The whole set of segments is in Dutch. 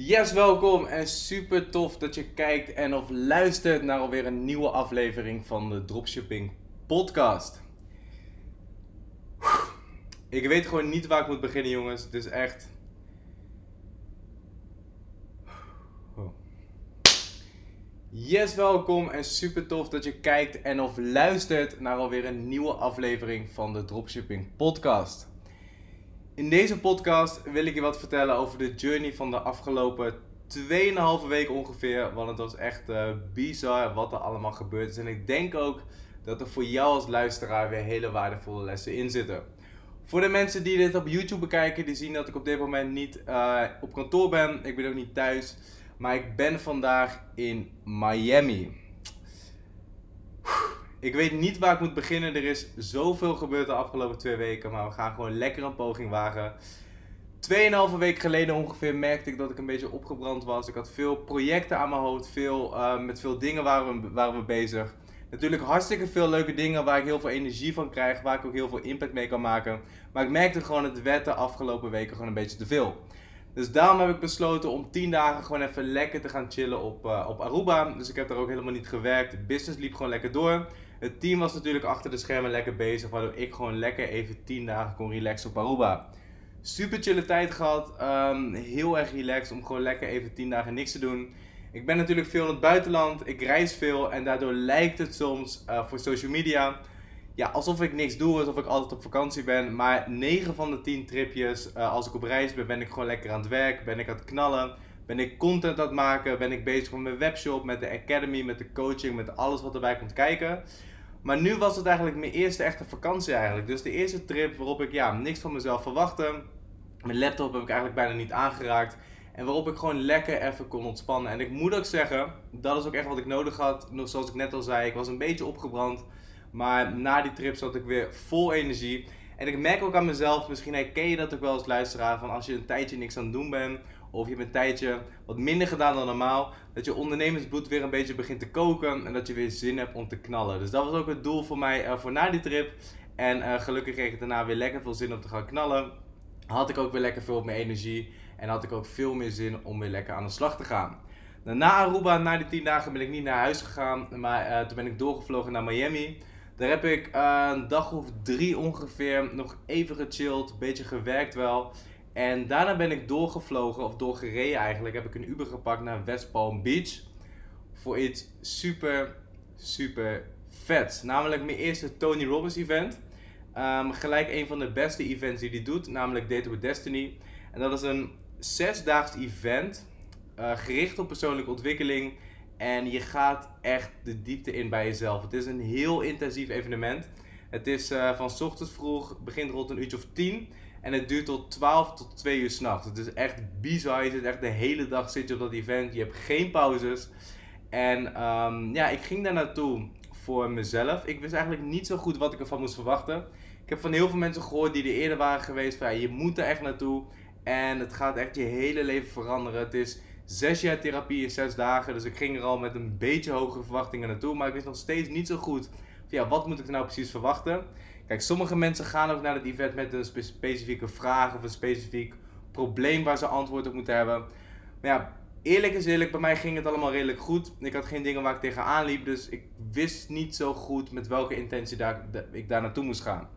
Yes, welkom en super tof dat je kijkt en of luistert naar alweer een nieuwe aflevering van de Dropshipping Podcast. Ik weet gewoon niet waar ik moet beginnen, jongens. Het is echt. Yes, welkom en super tof dat je kijkt en of luistert naar alweer een nieuwe aflevering van de Dropshipping Podcast. In deze podcast wil ik je wat vertellen over de journey van de afgelopen 2,5 week ongeveer. Want het was echt uh, bizar wat er allemaal gebeurd is. En ik denk ook dat er voor jou als luisteraar weer hele waardevolle lessen in zitten. Voor de mensen die dit op YouTube bekijken, die zien dat ik op dit moment niet uh, op kantoor ben. Ik ben ook niet thuis. Maar ik ben vandaag in Miami. Ik weet niet waar ik moet beginnen. Er is zoveel gebeurd de afgelopen twee weken. Maar we gaan gewoon lekker een poging wagen. Tweeënhalve week geleden ongeveer merkte ik dat ik een beetje opgebrand was. Ik had veel projecten aan mijn hoofd. Veel, uh, met veel dingen waren we, waren we bezig. Natuurlijk hartstikke veel leuke dingen waar ik heel veel energie van krijg. Waar ik ook heel veel impact mee kan maken. Maar ik merkte gewoon het werd de afgelopen weken gewoon een beetje te veel. Dus daarom heb ik besloten om 10 dagen gewoon even lekker te gaan chillen op, uh, op Aruba. Dus ik heb daar ook helemaal niet gewerkt. De business liep gewoon lekker door. Het team was natuurlijk achter de schermen lekker bezig, waardoor ik gewoon lekker even 10 dagen kon relaxen op Aruba. Super chille tijd gehad, um, heel erg relaxed om gewoon lekker even 10 dagen niks te doen. Ik ben natuurlijk veel in het buitenland, ik reis veel en daardoor lijkt het soms uh, voor social media ja, alsof ik niks doe, alsof ik altijd op vakantie ben. Maar 9 van de 10 tripjes, uh, als ik op reis ben, ben ik gewoon lekker aan het werk, ben ik aan het knallen. Ben ik content aan het maken, ben ik bezig met mijn webshop, met de academy, met de coaching, met alles wat erbij komt kijken. Maar nu was het eigenlijk mijn eerste echte vakantie eigenlijk. Dus de eerste trip waarop ik ja, niks van mezelf verwachtte. Mijn laptop heb ik eigenlijk bijna niet aangeraakt. En waarop ik gewoon lekker even kon ontspannen. En ik moet ook zeggen, dat is ook echt wat ik nodig had. Nog zoals ik net al zei, ik was een beetje opgebrand. Maar na die trip zat ik weer vol energie. En ik merk ook aan mezelf, misschien herken je dat ook wel als luisteraar, van als je een tijdje niks aan het doen bent, of je hebt een tijdje wat minder gedaan dan normaal, dat je ondernemersbloed weer een beetje begint te koken en dat je weer zin hebt om te knallen. Dus dat was ook het doel voor mij uh, voor na die trip. En uh, gelukkig kreeg ik daarna weer lekker veel zin om te gaan knallen. Had ik ook weer lekker veel op mijn energie en had ik ook veel meer zin om weer lekker aan de slag te gaan. Na Aruba, na die 10 dagen, ben ik niet naar huis gegaan, maar uh, toen ben ik doorgevlogen naar Miami. Daar heb ik een dag of drie ongeveer nog even gechilled, een beetje gewerkt wel. En daarna ben ik doorgevlogen, of doorgereden eigenlijk, heb ik een Uber gepakt naar West Palm Beach. Voor iets super, super vet. Namelijk mijn eerste Tony Robbins event. Um, gelijk een van de beste events die hij doet, namelijk Date with Destiny. En dat is een zesdaags event, uh, gericht op persoonlijke ontwikkeling en je gaat echt de diepte in bij jezelf. Het is een heel intensief evenement. Het is uh, van ochtends vroeg, begint rond een uurtje of 10. En het duurt tot 12 tot 2 uur s'nachts. Het is echt bizar. Je zit echt de hele dag zit je op dat event. Je hebt geen pauzes. En um, ja, ik ging daar naartoe voor mezelf. Ik wist eigenlijk niet zo goed wat ik ervan moest verwachten. Ik heb van heel veel mensen gehoord die er eerder waren geweest. Van, ja, je moet er echt naartoe. En het gaat echt je hele leven veranderen. Het is zes jaar therapie in zes dagen. Dus ik ging er al met een beetje hogere verwachtingen naartoe. Maar ik wist nog steeds niet zo goed. Ja, wat moet ik nou precies verwachten? Kijk, sommige mensen gaan ook naar het event met een spe specifieke vraag of een specifiek probleem waar ze antwoord op moeten hebben. Maar ja, eerlijk is eerlijk, bij mij ging het allemaal redelijk goed. Ik had geen dingen waar ik tegenaan liep, dus ik wist niet zo goed met welke intentie ik daar naartoe moest gaan.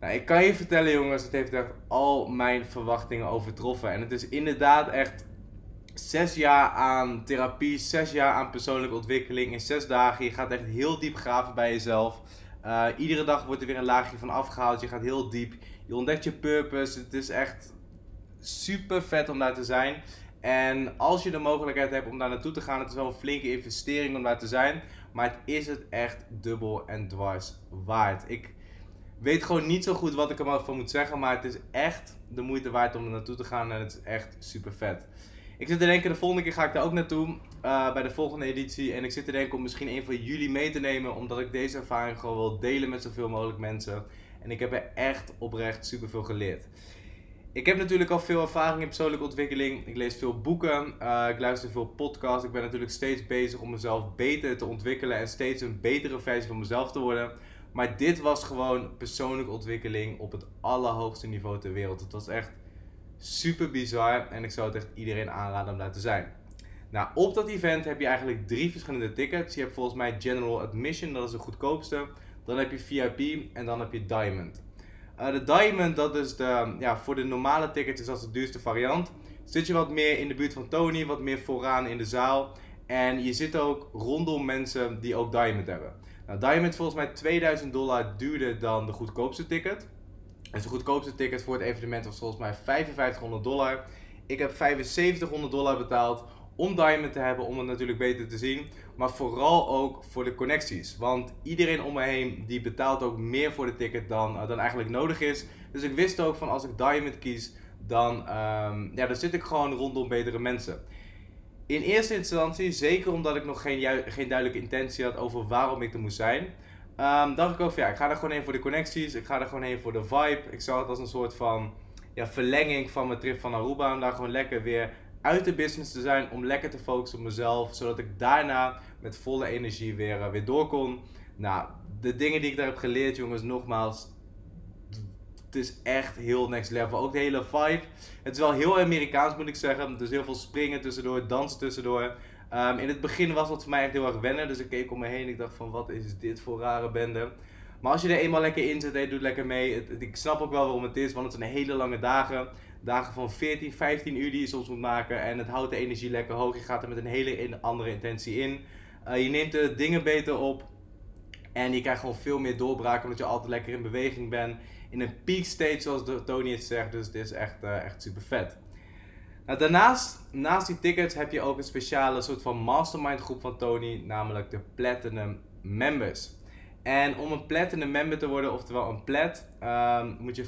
Nou, ik kan je vertellen jongens, het heeft echt al mijn verwachtingen overtroffen. En het is inderdaad echt zes jaar aan therapie, zes jaar aan persoonlijke ontwikkeling in zes dagen. Je gaat echt heel diep graven bij jezelf. Uh, iedere dag wordt er weer een laagje van afgehaald. Je gaat heel diep. Je ontdekt je purpose. Het is echt super vet om daar te zijn. En als je de mogelijkheid hebt om daar naartoe te gaan, het is wel een flinke investering om daar te zijn. Maar het is het echt dubbel en dwars waard. Ik weet gewoon niet zo goed wat ik er van moet zeggen. Maar het is echt de moeite waard om er naartoe te gaan. En het is echt super vet. Ik zit te denken, de volgende keer ga ik daar ook naartoe. Uh, bij de volgende editie. En ik zit te denken om misschien een van jullie mee te nemen. Omdat ik deze ervaring gewoon wil delen met zoveel mogelijk mensen. En ik heb er echt oprecht super veel geleerd. Ik heb natuurlijk al veel ervaring in persoonlijke ontwikkeling. Ik lees veel boeken. Uh, ik luister veel podcasts. Ik ben natuurlijk steeds bezig om mezelf beter te ontwikkelen. En steeds een betere versie van mezelf te worden. Maar dit was gewoon persoonlijke ontwikkeling op het allerhoogste niveau ter wereld. Het was echt Super bizar en ik zou het echt iedereen aanraden om daar te zijn. Nou, op dat event heb je eigenlijk drie verschillende tickets. Je hebt volgens mij General Admission, dat is de goedkoopste. Dan heb je VIP en dan heb je Diamond. Uh, de Diamond, dat is de, ja, voor de normale tickets is dat de duurste variant. Zit je wat meer in de buurt van Tony, wat meer vooraan in de zaal. En je zit ook rondom mensen die ook Diamond hebben. Nou, Diamond volgens mij 2000 dollar duurder dan de goedkoopste ticket. Dus de goedkoopste ticket voor het evenement was volgens mij 5500 dollar. Ik heb 7500 dollar betaald om Diamond te hebben, om het natuurlijk beter te zien. Maar vooral ook voor de connecties. Want iedereen om me heen die betaalt ook meer voor de ticket dan, uh, dan eigenlijk nodig is. Dus ik wist ook van als ik Diamond kies, dan, um, ja, dan zit ik gewoon rondom betere mensen. In eerste instantie, zeker omdat ik nog geen, geen duidelijke intentie had over waarom ik er moest zijn, um, dacht ik ook van ja, ik ga er gewoon heen voor de connecties, ik ga er gewoon heen voor de vibe. Ik zag het als een soort van ja, verlenging van mijn trip van Aruba, om daar gewoon lekker weer uit de business te zijn, om lekker te focussen op mezelf, zodat ik daarna met volle energie weer, uh, weer door kon. Nou, de dingen die ik daar heb geleerd, jongens, nogmaals, het is echt heel next level. Ook de hele vibe. Het is wel heel Amerikaans, moet ik zeggen. Dus heel veel springen tussendoor, dansen tussendoor. Um, in het begin was dat voor mij echt heel erg wennen. Dus ik keek om me heen en ik dacht van, wat is dit voor rare bende? Maar als je er eenmaal lekker in zit je doet lekker mee. ik snap ook wel waarom het is, want het zijn hele lange dagen. Dagen van 14, 15 uur die je soms moet maken. En het houdt de energie lekker hoog. Je gaat er met een hele andere intentie in. Uh, je neemt de dingen beter op. En je krijgt gewoon veel meer doorbraken omdat je altijd lekker in beweging bent. In een peak state zoals Tony het zegt. Dus het is echt, uh, echt super vet. Nou, daarnaast, naast die tickets heb je ook een speciale soort van mastermind groep van Tony. Namelijk de Platinum Members. En om een Platinum Member te worden, oftewel een Plat, um, moet je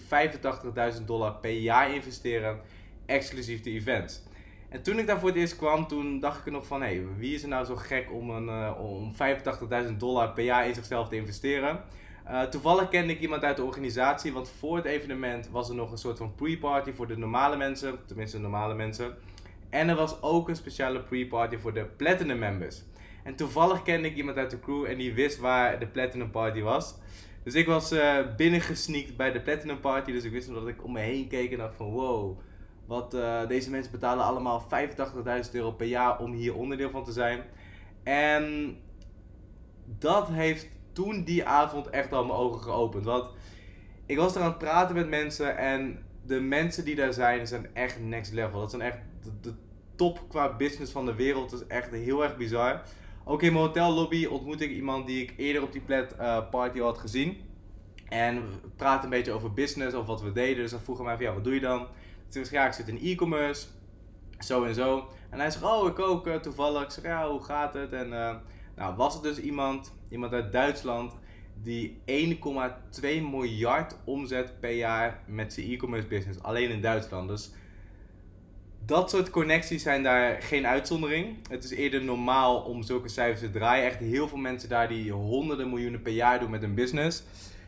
85.000 dollar per jaar investeren. Exclusief de events. En toen ik daar voor het eerst kwam, toen dacht ik er nog van, hé, hey, wie is er nou zo gek om, een, uh, om 85.000 dollar per jaar in zichzelf te investeren? Uh, toevallig kende ik iemand uit de organisatie, want voor het evenement was er nog een soort van pre-party voor de normale mensen, tenminste normale mensen. En er was ook een speciale pre-party voor de Platinum members. En toevallig kende ik iemand uit de crew en die wist waar de Platinum Party was. Dus ik was uh, binnengesneakt bij de Platinum Party, dus ik wist dat ik om me heen keek en dacht van wow, wat, uh, deze mensen betalen allemaal 85.000 euro per jaar om hier onderdeel van te zijn. En dat heeft toen die avond echt al mijn ogen geopend. Want ik was er aan het praten met mensen en de mensen die daar zijn, zijn echt next level. Dat zijn echt de, top qua business van de wereld. Dat is echt heel erg bizar. Ook in mijn hotellobby ontmoette ik iemand die ik eerder op die plat uh, party had gezien. En praten een beetje over business, of wat we deden. Dus dan vroegen mij van, ja, wat doe je dan? Toen zei ja, ik zit in e-commerce, zo en zo. En hij zegt, oh, ik ook uh, toevallig. Ik zeg, ja, hoe gaat het? En uh, nou, was het dus iemand, iemand uit Duitsland, die 1,2 miljard omzet per jaar met zijn e-commerce business. Alleen in Duitsland. Dus dat soort connecties zijn daar geen uitzondering. Het is eerder normaal om zulke cijfers te draaien. Echt heel veel mensen daar die honderden miljoenen per jaar doen met een business.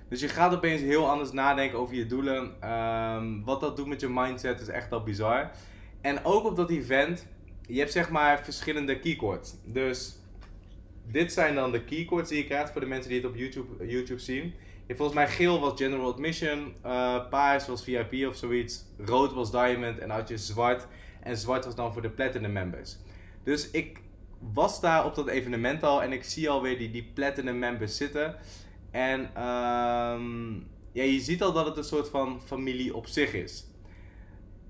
Dus je gaat opeens heel anders nadenken over je doelen. Um, wat dat doet met je mindset is echt al bizar. En ook op dat event, je hebt zeg maar verschillende keycords. Dus dit zijn dan de keycords die je krijgt voor de mensen die het op YouTube, YouTube zien. Je volgens mij geel was General Admission, uh, paars was VIP of zoiets, rood was Diamond en had je zwart. En zwart was dan voor de Platinum members. Dus ik was daar op dat evenement al en ik zie alweer die, die Platinum members zitten. En um, ja, je ziet al dat het een soort van familie op zich is.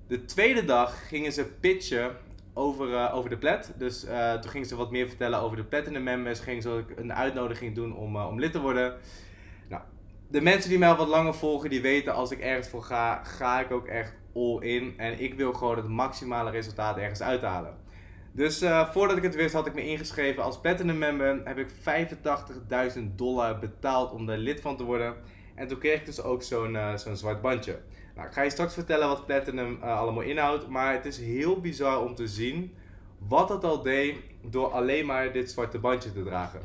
De tweede dag gingen ze pitchen over, uh, over de plat. Dus uh, toen gingen ze wat meer vertellen over de Platinum members. Gingen ze een uitnodiging doen om, uh, om lid te worden. Nou, de mensen die mij al wat langer volgen, die weten als ik ergens voor ga, ga ik ook echt all in. En ik wil gewoon het maximale resultaat ergens uithalen. Dus uh, voordat ik het wist had ik me ingeschreven als Platinum member. Heb ik 85.000 dollar betaald om daar lid van te worden. En toen kreeg ik dus ook zo'n uh, zo'n zwart bandje. Nou, ik ga je straks vertellen wat Platinum uh, allemaal inhoudt. Maar het is heel bizar om te zien wat het al deed door alleen maar dit zwarte bandje te dragen.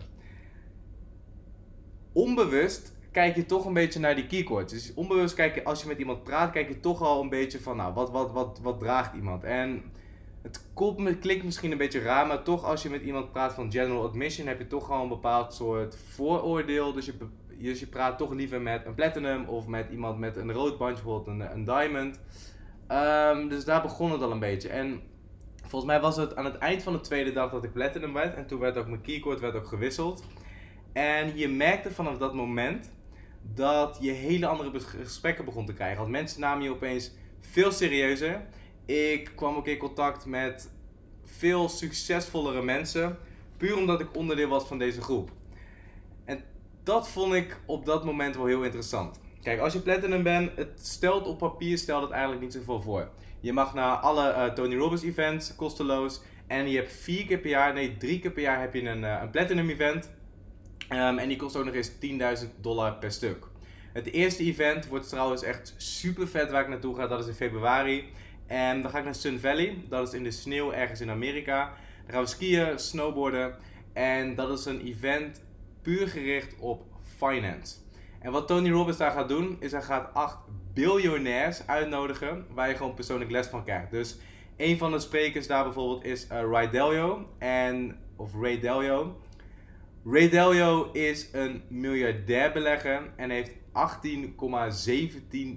Onbewust kijk je toch een beetje naar die keycords. Dus onbewust kijk je, als je met iemand praat, kijk je toch al een beetje van, nou, wat, wat, wat, wat draagt iemand? En het klinkt misschien een beetje raar, maar toch als je met iemand praat van general admission, heb je toch al een bepaald soort vooroordeel. Dus je, dus je praat toch liever met een platinum of met iemand met een rood bandje, bijvoorbeeld een, een diamond. Ehm, dus daar begon het al een beetje. En volgens mij was het aan het eind van de tweede dag dat ik platinum werd. En toen werd ook mijn keycord werd ook gewisseld. En je merkte vanaf dat moment dat je hele andere gesprekken begon te krijgen. Want mensen namen je opeens veel serieuzer. Ik kwam ook in contact met veel succesvollere mensen. Puur omdat ik onderdeel was van deze groep. En dat vond ik op dat moment wel heel interessant. Kijk, als je platinum bent, het stelt op papier stelt het eigenlijk niet zoveel voor. Je mag naar alle uh, Tony Robbins events kosteloos. En je hebt vier keer per jaar, nee drie keer per jaar heb je een, uh, een platinum event. Um, en die kost ook nog eens 10.000 dollar per stuk. Het eerste event wordt trouwens echt super vet waar ik naartoe ga. Dat is in februari. En dan ga ik naar Sun Valley. Dat is in de sneeuw ergens in Amerika. Dan gaan we skiën, snowboarden. En dat is een event puur gericht op finance. En wat Tony Robbins daar gaat doen, is hij gaat acht biljonairs uitnodigen waar je gewoon persoonlijk les van krijgt. Dus een van de sprekers daar bijvoorbeeld is uh, Ray Dalio. En, of Ray Dalio. Ray Dalio is een miljardair belegger en heeft 18,17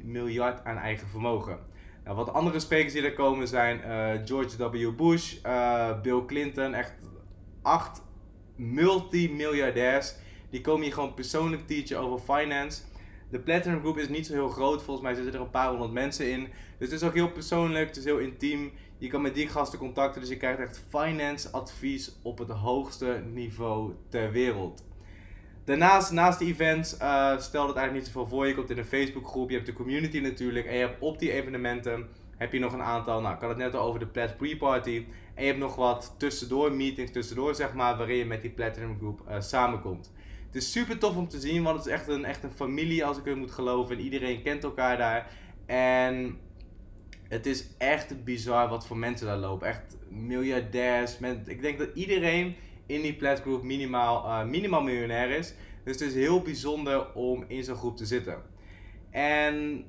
miljard aan eigen vermogen. Nou, wat andere sprekers die er komen zijn uh, George W. Bush, uh, Bill Clinton, echt acht multimiljardairs. Die komen hier gewoon persoonlijk teachen over finance. De Platinum Group is niet zo heel groot, volgens mij zitten er een paar honderd mensen in. Dus het is ook heel persoonlijk, het is heel intiem. Je kan met die gasten contacten, dus je krijgt echt finance advies op het hoogste niveau ter wereld. Daarnaast, naast de events, uh, stel dat eigenlijk niet zoveel voor. Je komt in een Facebookgroep, je hebt de community natuurlijk. En je hebt op die evenementen heb je nog een aantal, nou ik had het net al over de Plat Pre-Party. En je hebt nog wat tussendoor, meetings tussendoor zeg maar, waarin je met die Platinum Group uh, samenkomt. Het is super tof om te zien, want het is echt een, echt een familie als ik het moet geloven. En iedereen kent elkaar daar. En het is echt bizar wat voor mensen daar lopen. Echt miljardairs. ik denk dat iedereen in die platgroep minimaal, uh, minimaal miljonair is. Dus het is heel bijzonder om in zo'n groep te zitten. En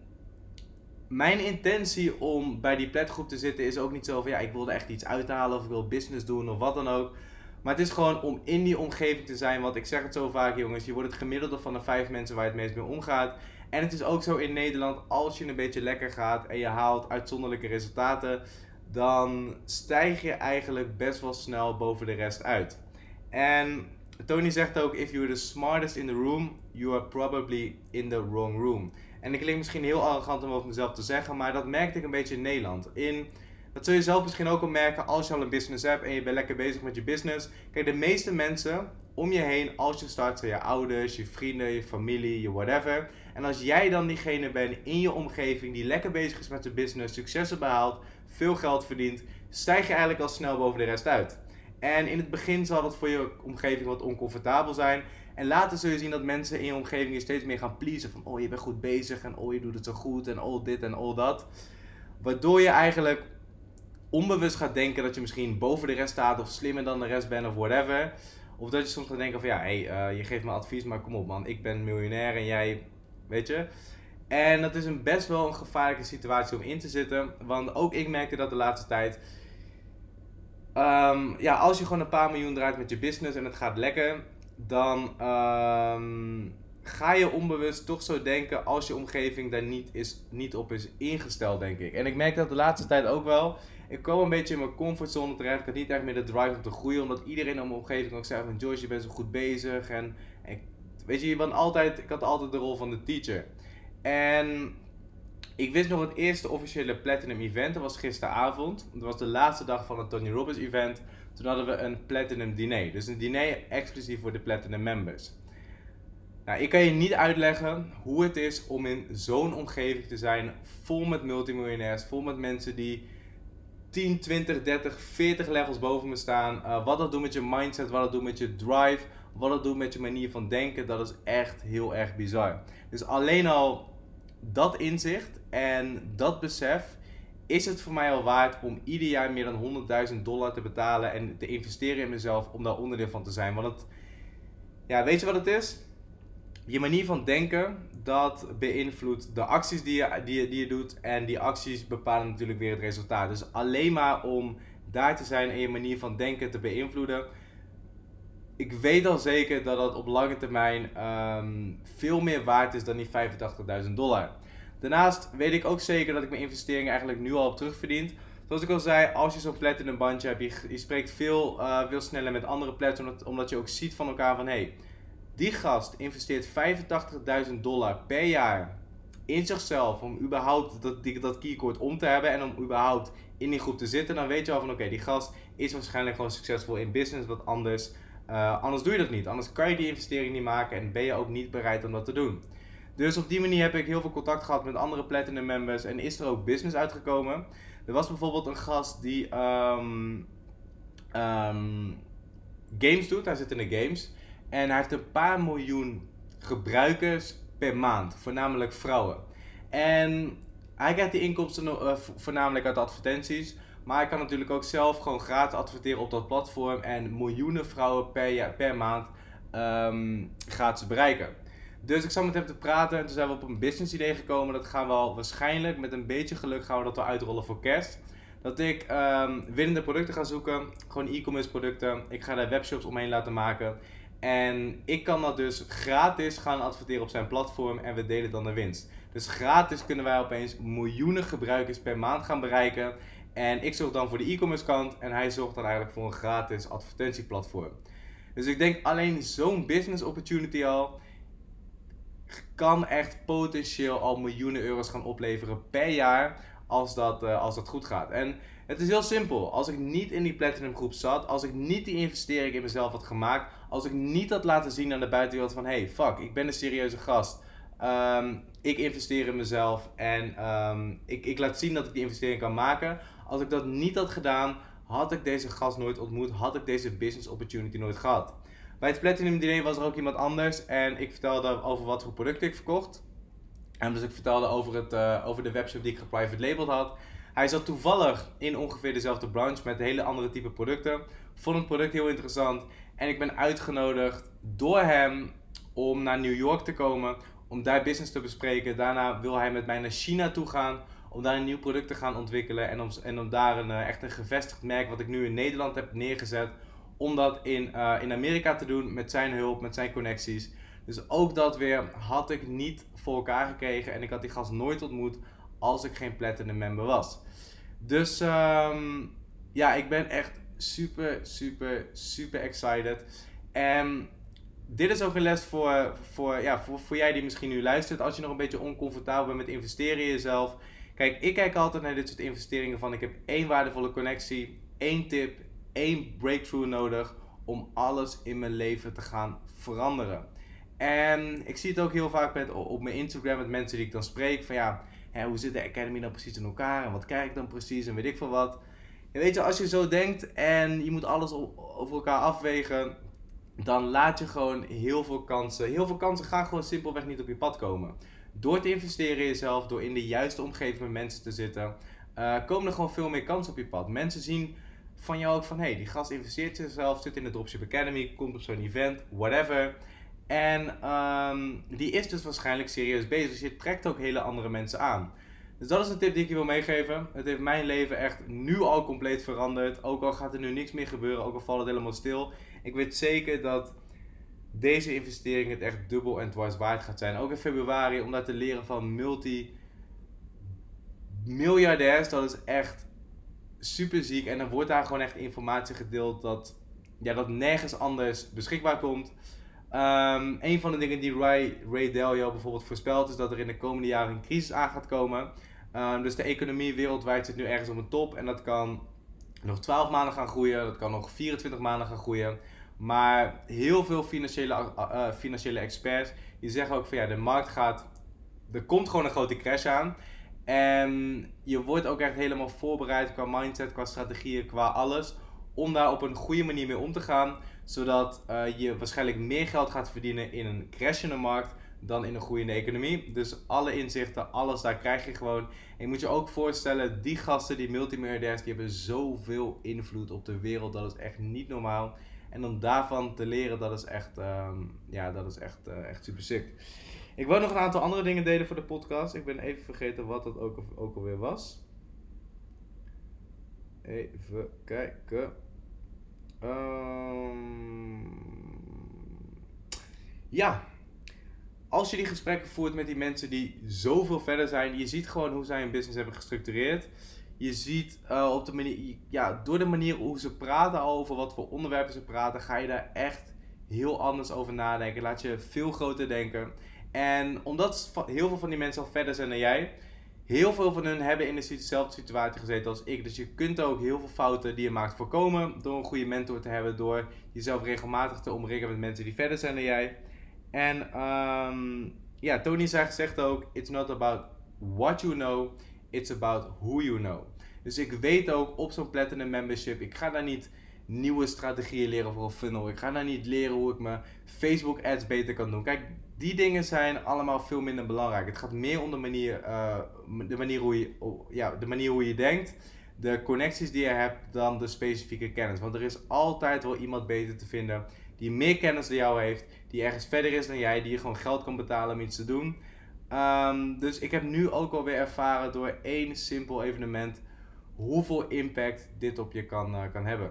mijn intentie om bij die platgroep te zitten is ook niet zo van ja, ik wilde echt iets uithalen of ik wil business doen of wat dan ook. Maar het is gewoon om in die omgeving te zijn. Want ik zeg het zo vaak, jongens. Je wordt het gemiddelde van de vijf mensen waar je het meest mee omgaat. En het is ook zo in Nederland, als je een beetje lekker gaat en je haalt uitzonderlijke resultaten, dan stijg je eigenlijk best wel snel boven de rest uit. En Tony zegt ook: If you're the smartest in the room, you are probably in the wrong room. En ik klinkt misschien heel arrogant om over mezelf te zeggen, maar dat merkte ik een beetje in Nederland. In dat zul je zelf misschien ook al merken als je al een business hebt en je bent lekker bezig met je business. Kijk, de meeste mensen om je heen, als je start, zijn je ouders, je vrienden, je familie, je whatever. En als jij dan diegene bent in je omgeving die lekker bezig is met de business, successen behaalt, veel geld verdient, stijg je eigenlijk al snel boven de rest uit. En in het begin zal dat voor je omgeving wat oncomfortabel zijn. En later zul je zien dat mensen in je omgeving je steeds meer gaan pleasen. Van oh je bent goed bezig en oh je doet het zo goed en all dit en all dat. Waardoor je eigenlijk onbewust gaat denken dat je misschien boven de rest staat of slimmer dan de rest bent of whatever. Of dat je soms gaat denken van ja, hey, uh, je geeft me advies, maar kom op man, ik ben miljonair en jij, weet je. En dat is een best wel een gevaarlijke situatie om in te zitten. Want ook ik merkte dat de laatste tijd. Um, ja, als je gewoon een paar miljoen draait met je business en het gaat lekker, dan um, ga je onbewust toch zo denken als je omgeving daar niet, is, niet op is ingesteld, denk ik. En ik merk dat de laatste tijd ook wel ik kwam een beetje in mijn comfortzone terecht. Ik had niet echt meer de drive om te groeien. Omdat iedereen in mijn omgeving ook zei van Joyce, je bent zo goed bezig. En, weet je, altijd, ik had altijd de rol van de teacher. En ik wist nog het eerste officiële Platinum event. Dat was gisteravond. Dat was de laatste dag van het Tony Robbins event. Toen hadden we een Platinum diner. Dus een diner exclusief voor de Platinum members. Nou, ik kan je niet uitleggen hoe het is om in zo'n omgeving te zijn. Vol met multimiljonairs. Vol met mensen die 10, 20, 30, 40 levels boven me staan. Uh, wat dat doet met je mindset, wat dat doet met je drive, wat dat doet met je manier van denken, dat is echt heel erg bizar. Dus alleen al dat inzicht en dat besef is het voor mij al waard om ieder jaar meer dan 100.000 dollar te betalen en te investeren in mezelf om daar onderdeel van te zijn. Want ja, weet je wat het is? Je manier van denken, dat beïnvloedt de acties die je, die, je, die je doet. En die acties bepalen natuurlijk weer het resultaat. Dus alleen maar om daar te zijn en je manier van denken te beïnvloeden. Ik weet al zeker dat dat op lange termijn um, veel meer waard is dan die 85.000 dollar. Daarnaast weet ik ook zeker dat ik mijn investeringen eigenlijk nu al heb terugverdiend. Zoals ik al zei, als je zo'n platinum bandje hebt, je, je spreekt veel, uh, veel sneller met andere platinum, omdat, omdat je ook ziet van elkaar van, hey, die gast investeert 85.000 dollar per jaar in zichzelf om überhaupt dat, dat keycord om te hebben en om überhaupt in die groep te zitten, dan weet je al van oké, die gast is waarschijnlijk gewoon succesvol in business, wat anders. Uh, anders doe je dat niet. Anders kan je die investering niet maken en ben je ook niet bereid om dat te doen. Dus op die manier heb ik heel veel contact gehad met andere Platinum members en is er ook business uitgekomen. Er was bijvoorbeeld een gast die um, um, games doet, hij zit in de games. En hij heeft een paar miljoen gebruikers per maand, voornamelijk vrouwen. En hij krijgt die inkomsten uh, voornamelijk uit advertenties. Maar hij kan natuurlijk ook zelf gewoon gratis adverteren op dat platform. En miljoenen vrouwen per, jaar, per maand um, gratis bereiken. Dus ik zat met hem te praten en toen zijn we op een business idee gekomen. Dat gaan we al waarschijnlijk met een beetje geluk gaan we dat wel uitrollen voor kerst. Dat ik um, winnende producten ga zoeken. Gewoon e-commerce producten. Ik ga daar webshops omheen laten maken. En ik kan dat dus gratis gaan adverteren op zijn platform en we delen dan de winst. Dus gratis kunnen wij opeens miljoenen gebruikers per maand gaan bereiken. En ik zorg dan voor de e-commerce kant en hij zorgt dan eigenlijk voor een gratis advertentieplatform. Dus ik denk alleen zo'n business opportunity al kan echt potentieel al miljoenen euro's gaan opleveren per jaar als dat, uh, als dat goed gaat. En het is heel simpel. Als ik niet in die platinum groep zat, als ik niet die investering in mezelf had gemaakt, als ik niet had laten zien aan de buitenwereld van hey, fuck, ik ben een serieuze gast. Um, ik investeer in mezelf en um, ik, ik laat zien dat ik die investering kan maken. Als ik dat niet had gedaan, had ik deze gast nooit ontmoet, had ik deze business opportunity nooit gehad. Bij het Platinum Diner was er ook iemand anders en ik vertelde over wat voor producten ik verkocht. En dus ik vertelde over, het, uh, over de webshop die ik geprivate labeled had. Hij zat toevallig in ongeveer dezelfde branche met hele andere type producten. Vond het product heel interessant en ik ben uitgenodigd door hem om naar New York te komen om daar business te bespreken. Daarna wil hij met mij naar China toe gaan om daar een nieuw product te gaan ontwikkelen en om, en om daar een, uh, echt een gevestigd merk wat ik nu in Nederland heb neergezet, om dat in, uh, in Amerika te doen met zijn hulp, met zijn connecties. Dus ook dat weer had ik niet voor elkaar gekregen en ik had die gast nooit ontmoet als ik geen platinum member was. Dus um, ja, ik ben echt super, super, super excited. En dit is ook een les voor, voor, ja, voor, voor jij die misschien nu luistert. Als je nog een beetje oncomfortabel bent met investeren in jezelf. Kijk, ik kijk altijd naar dit soort investeringen van ik heb één waardevolle connectie, één tip, één breakthrough nodig om alles in mijn leven te gaan veranderen. En ik zie het ook heel vaak met, op mijn Instagram met mensen die ik dan spreek. Van ja, hoe zit de Academy nou precies in elkaar? En wat krijg ik dan precies? En weet ik veel wat. En weet je, als je zo denkt en je moet alles over elkaar afwegen. Dan laat je gewoon heel veel kansen. Heel veel kansen gaan gewoon simpelweg niet op je pad komen. Door te investeren in jezelf, door in de juiste omgeving met mensen te zitten, uh, komen er gewoon veel meer kansen op je pad. Mensen zien van jou ook van, hé, hey, die gast investeert in zichzelf, zit in de Dropship Academy, komt op zo'n event, whatever. En um, die is dus waarschijnlijk serieus bezig. Dus je trekt ook hele andere mensen aan. Dus dat is een tip die ik je wil meegeven. Het heeft mijn leven echt nu al compleet veranderd. Ook al gaat er nu niks meer gebeuren, ook al valt het helemaal stil. Ik weet zeker dat deze investering het echt dubbel en dwars waard gaat zijn. Ook in februari, om daar te leren van multi-miljardairs. Dat is echt super ziek. En dan wordt daar gewoon echt informatie gedeeld dat, ja, dat nergens anders beschikbaar komt. Um, een van de dingen die Ray, Ray Dalio bijvoorbeeld voorspelt is dat er in de komende jaren een crisis aan gaat komen. Um, dus de economie wereldwijd zit nu ergens op een top en dat kan nog 12 maanden gaan groeien, dat kan nog 24 maanden gaan groeien. Maar heel veel financiële, uh, financiële experts die zeggen ook van ja, de markt gaat, er komt gewoon een grote crash aan. En je wordt ook echt helemaal voorbereid qua mindset, qua strategieën, qua alles. Om daar op een goede manier mee om te gaan zodat uh, je waarschijnlijk meer geld gaat verdienen in een crashende markt dan in een groeiende economie. Dus alle inzichten, alles daar krijg je gewoon. En je moet je ook voorstellen, die gasten, die multimiljonairs, die hebben zoveel invloed op de wereld. Dat is echt niet normaal. En om daarvan te leren, dat is echt, um, ja, dat is echt, uh, echt super sick. Ik wil nog een aantal andere dingen delen voor de podcast. Ik ben even vergeten wat dat ook, ook alweer was. Even kijken. Um, ja. als je die gesprekken voert met die mensen die zoveel verder zijn, je ziet gewoon hoe zij hun business hebben gestructureerd. Je ziet uh, op de manier, ja, door de manier hoe ze praten over wat voor onderwerpen ze praten, ga je daar echt heel anders over nadenken. Laat je veel groter denken. En omdat heel veel van die mensen al verder zijn dan jij, heel veel van hun hebben in dezelfde situatie gezeten als ik. Dus je kunt ook heel veel fouten die je maakt voorkomen door een goede mentor te hebben, door jezelf regelmatig te omringen met mensen die verder zijn dan jij. En um, ja, Tony zegt ook: It's not about what you know, it's about who you know. Dus ik weet ook op zo'n Platinum Membership, ik ga daar niet nieuwe strategieën leren voor een funnel. Ik ga daar niet leren hoe ik mijn Facebook ads beter kan doen. Kijk, die dingen zijn allemaal veel minder belangrijk. Het gaat meer om de manier, uh, de manier, hoe, je, ja, de manier hoe je denkt, de connecties die je hebt, dan de specifieke kennis. Want er is altijd wel iemand beter te vinden die meer kennis dan jou heeft, die ergens verder is dan jij, die je gewoon geld kan betalen om iets te doen. Um, dus ik heb nu ook alweer ervaren door één simpel evenement hoeveel impact dit op je kan, uh, kan hebben.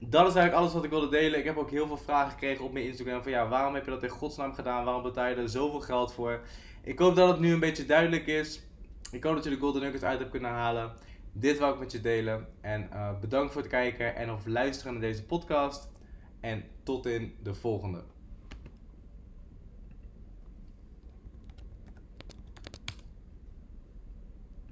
Dat is eigenlijk alles wat ik wilde delen. Ik heb ook heel veel vragen gekregen op mijn Instagram van ja, waarom heb je dat in godsnaam gedaan? Waarom betaal je er zoveel geld voor? Ik hoop dat het nu een beetje duidelijk is. Ik hoop dat je de Golden Nuggets uit hebt kunnen halen. Dit wou ik met je delen. En uh, bedankt voor het kijken en of luisteren naar deze podcast. En tot in de volgende.